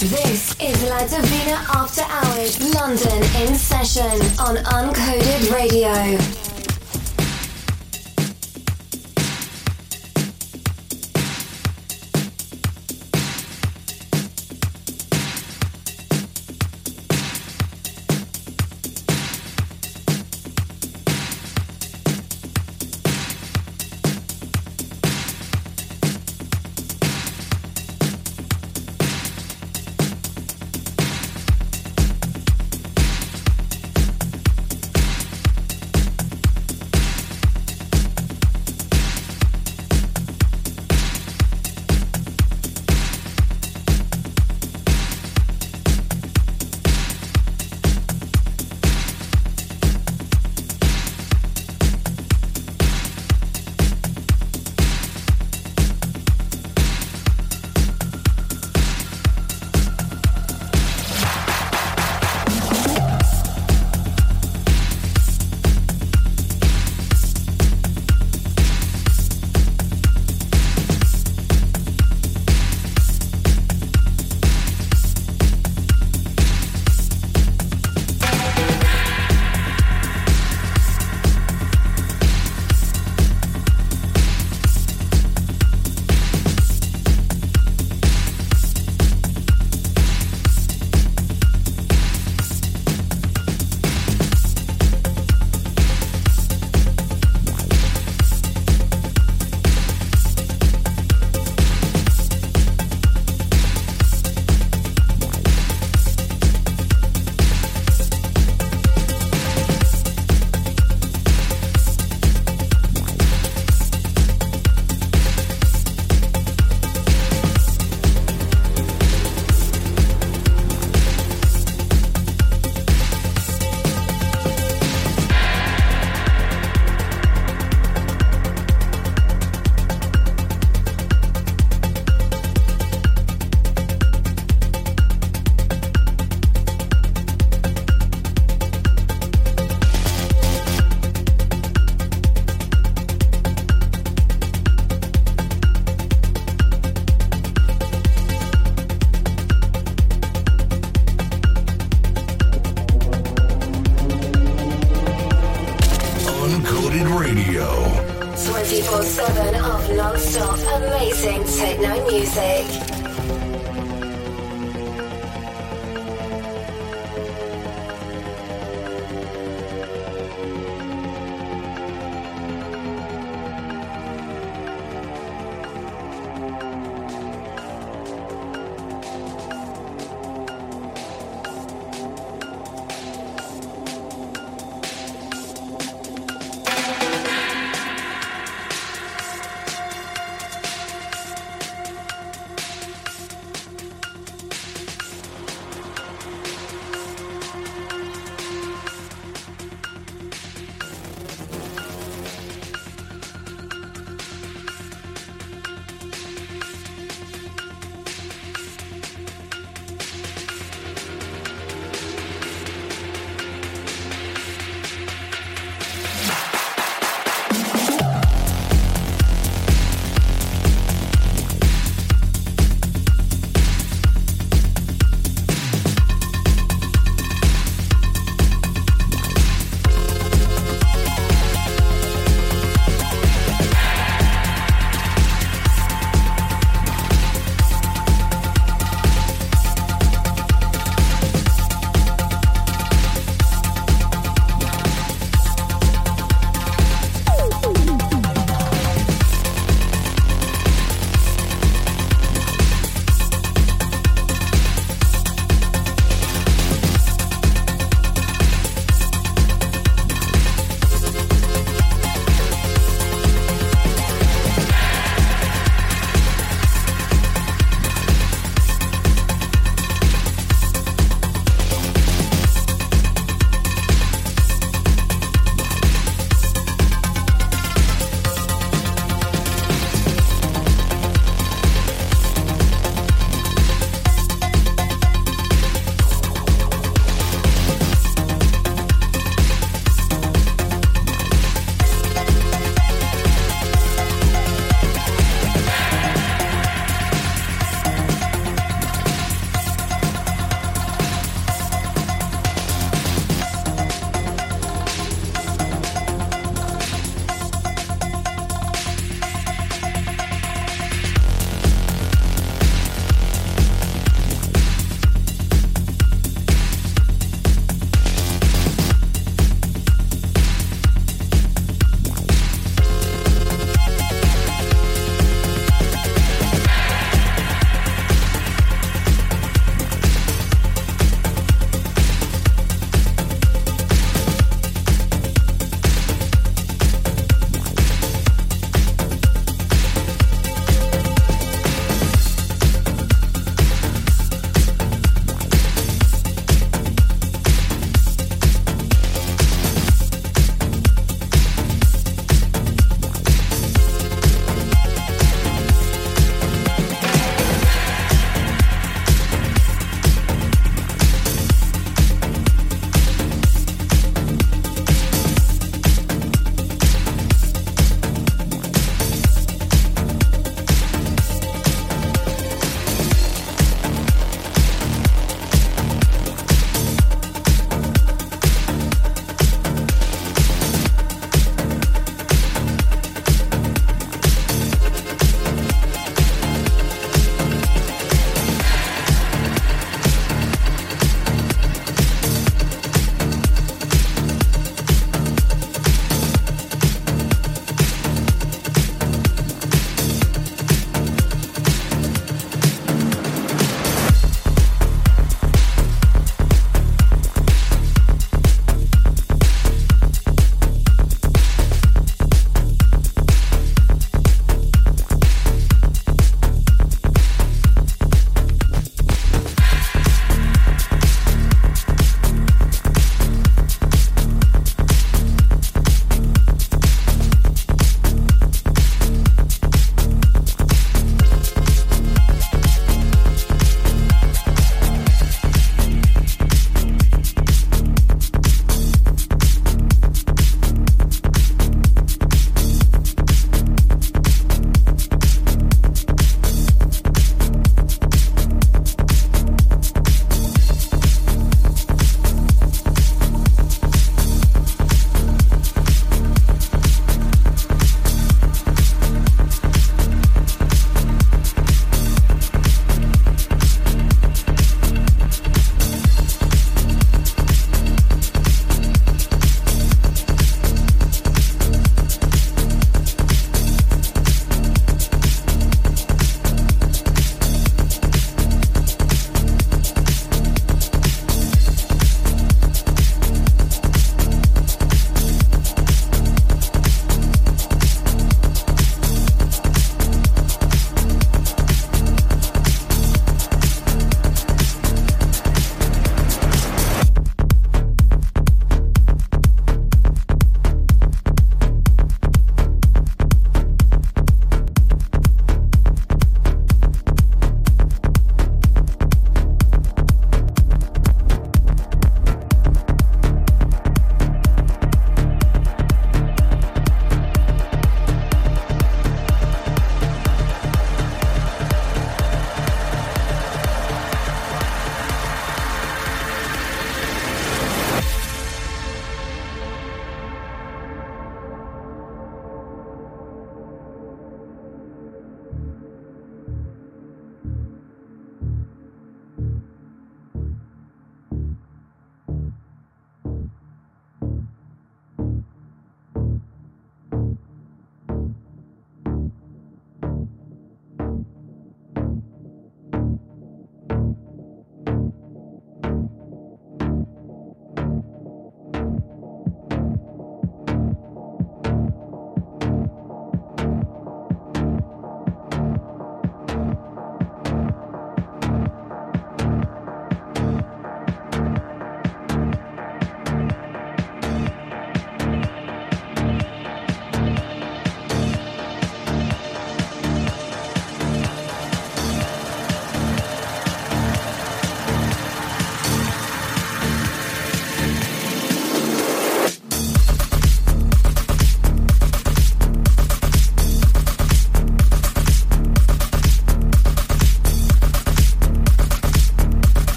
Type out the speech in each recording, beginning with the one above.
This is La Divina After Hours London in session on Uncoded Radio.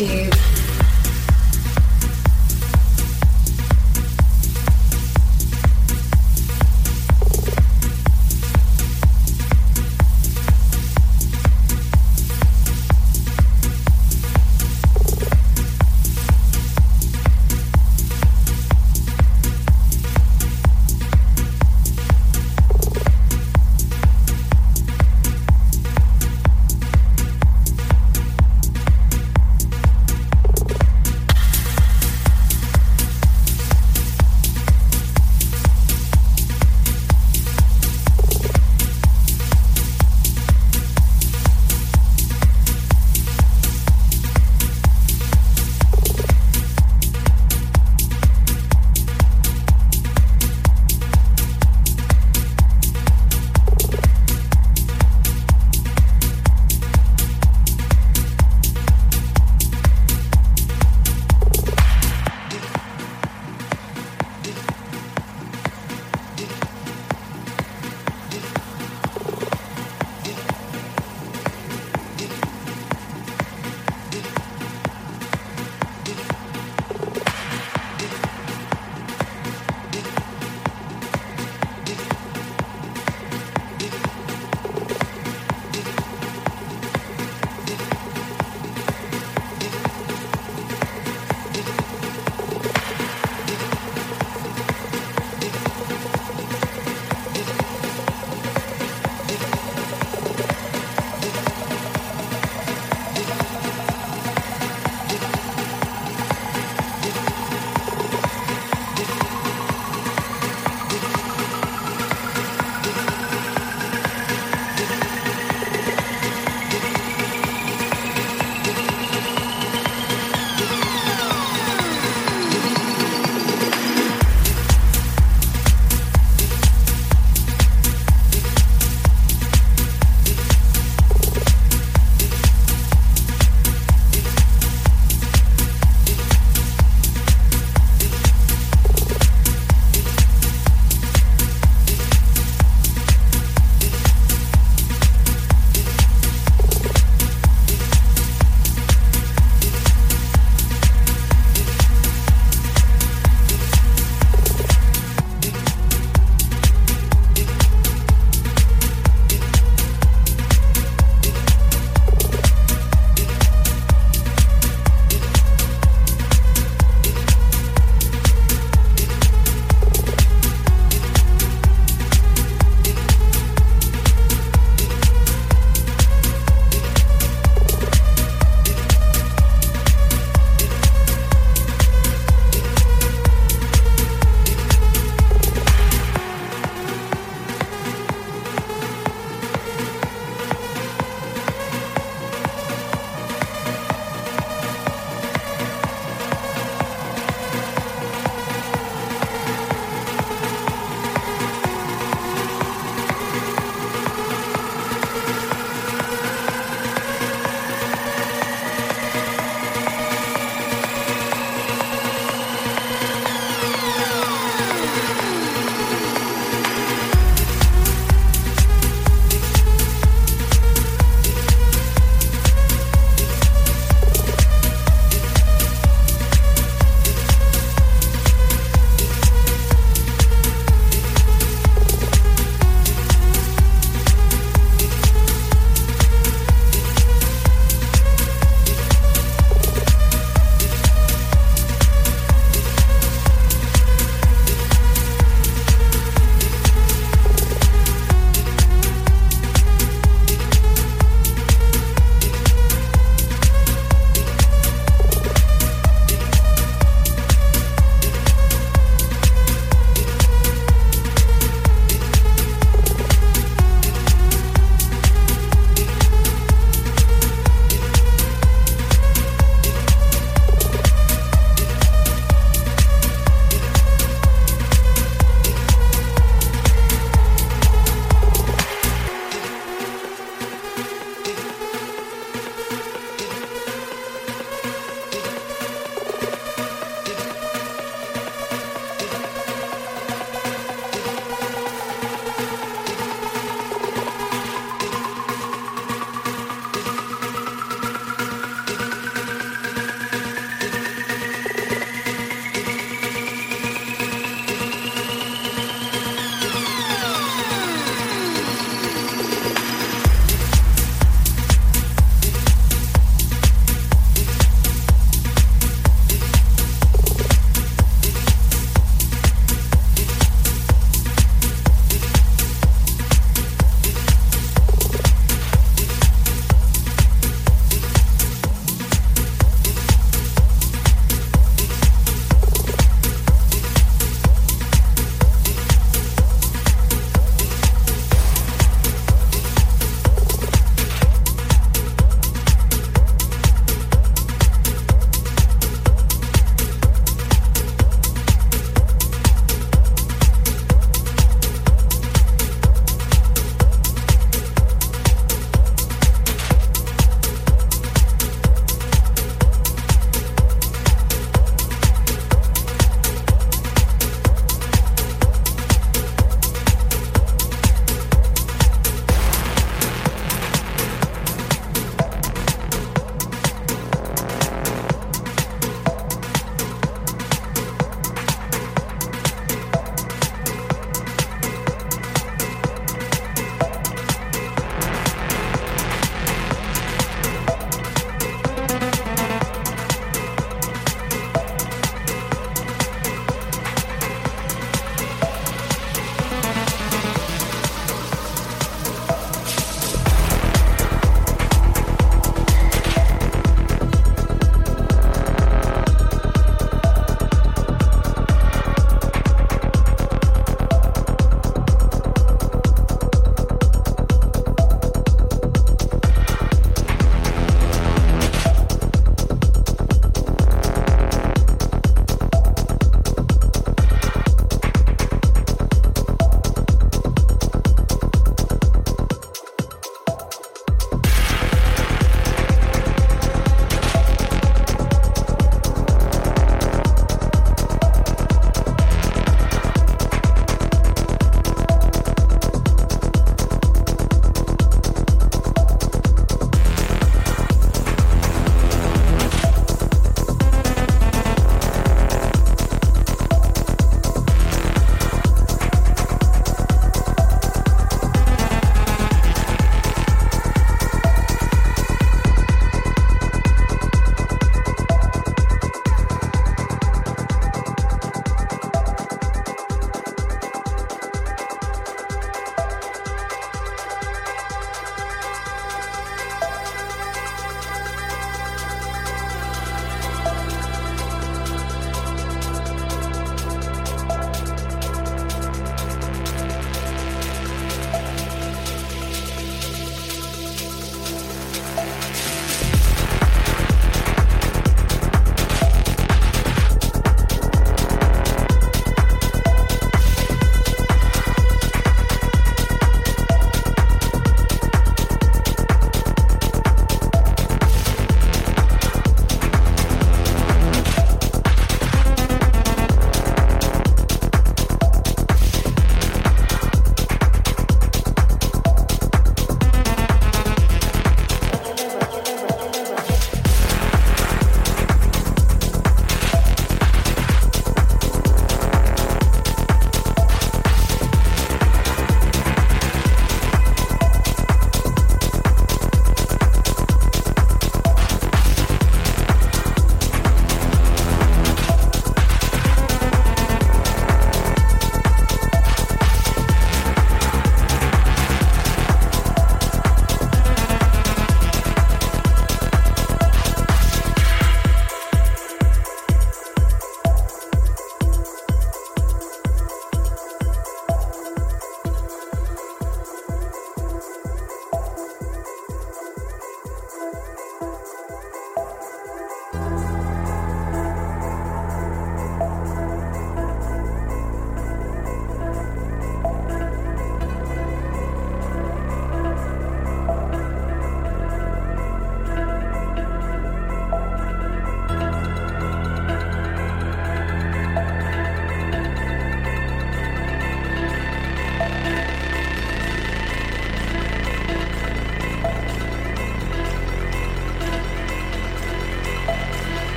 And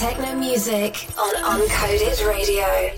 techno music on Uncoded Radio.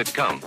It comes.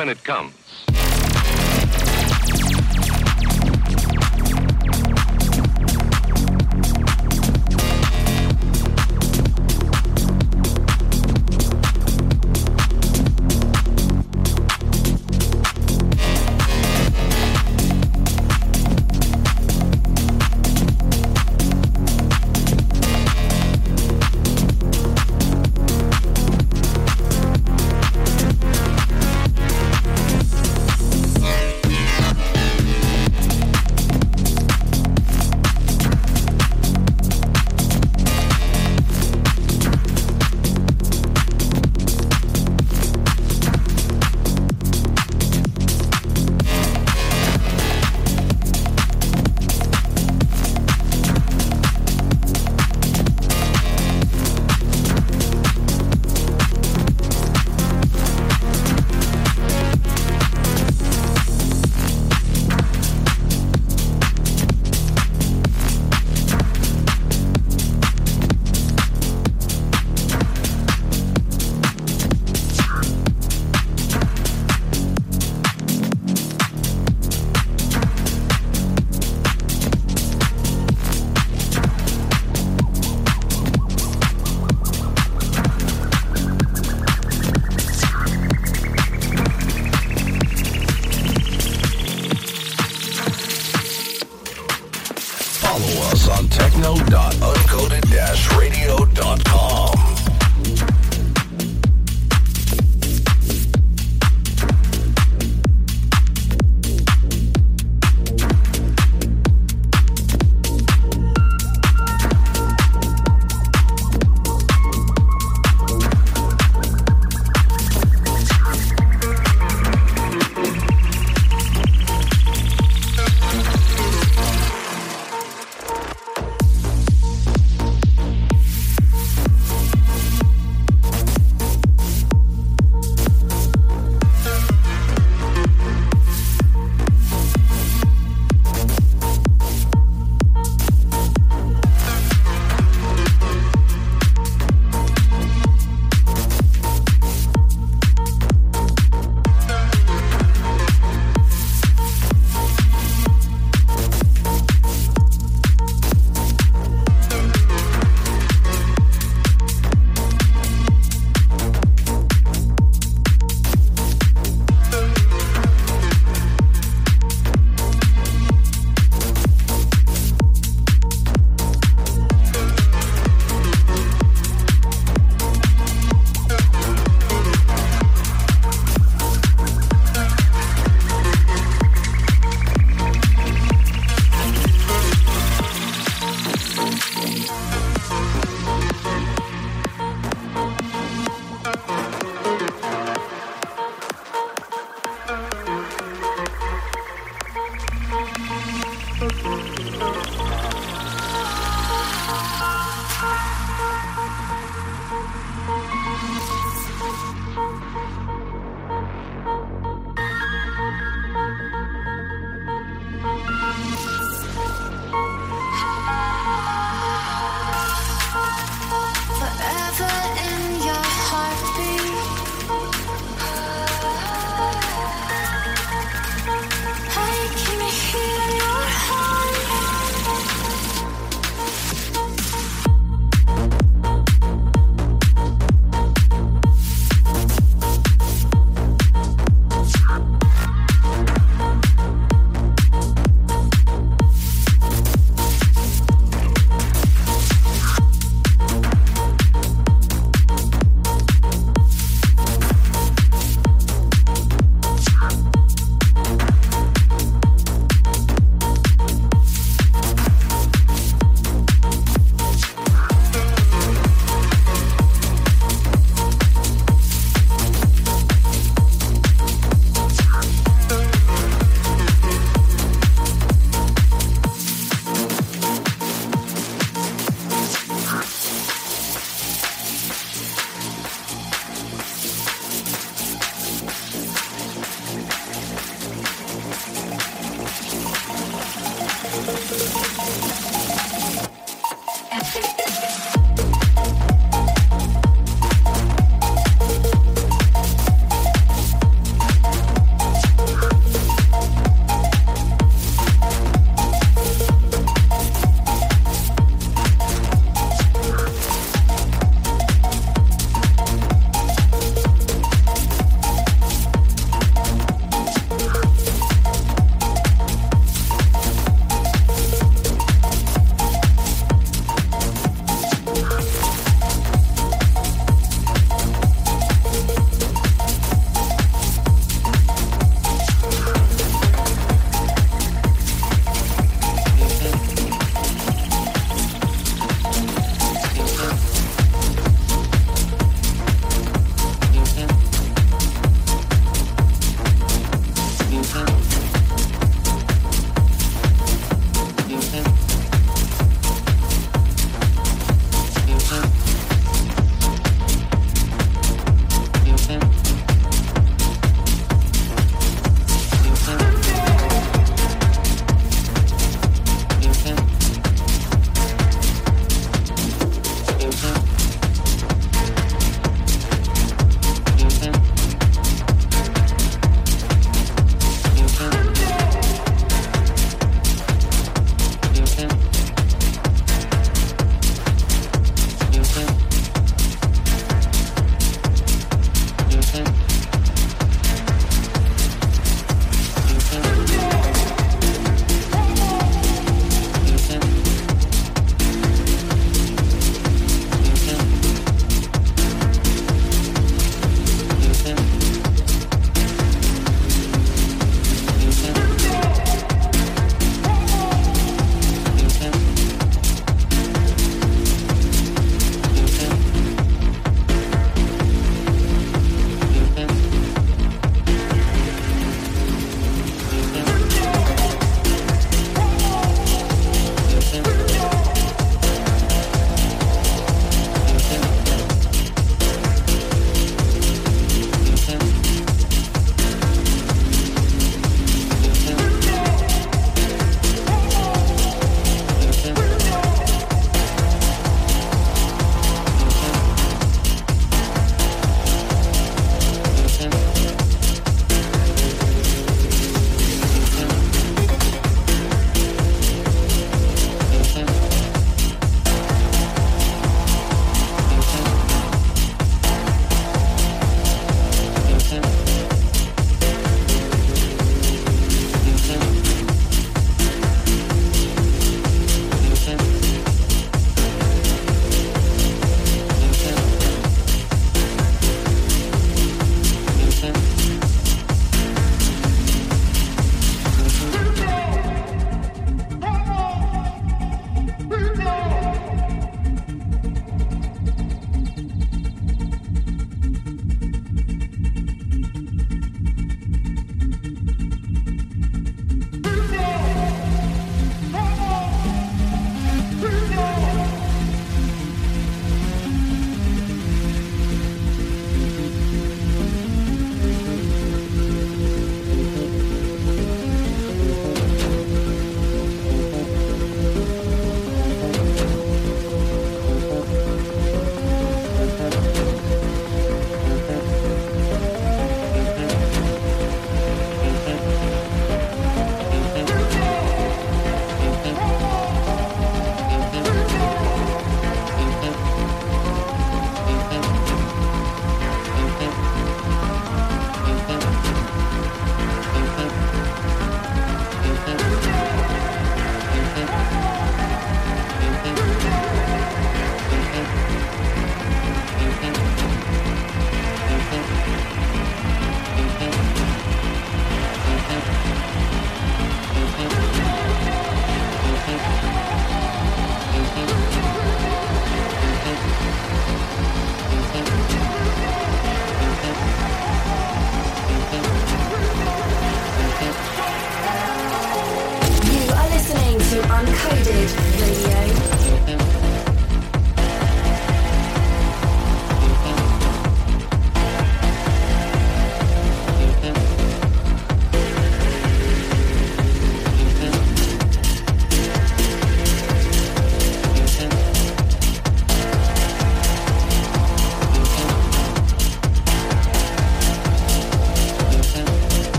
When it comes.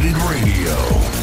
Uncoded Radio.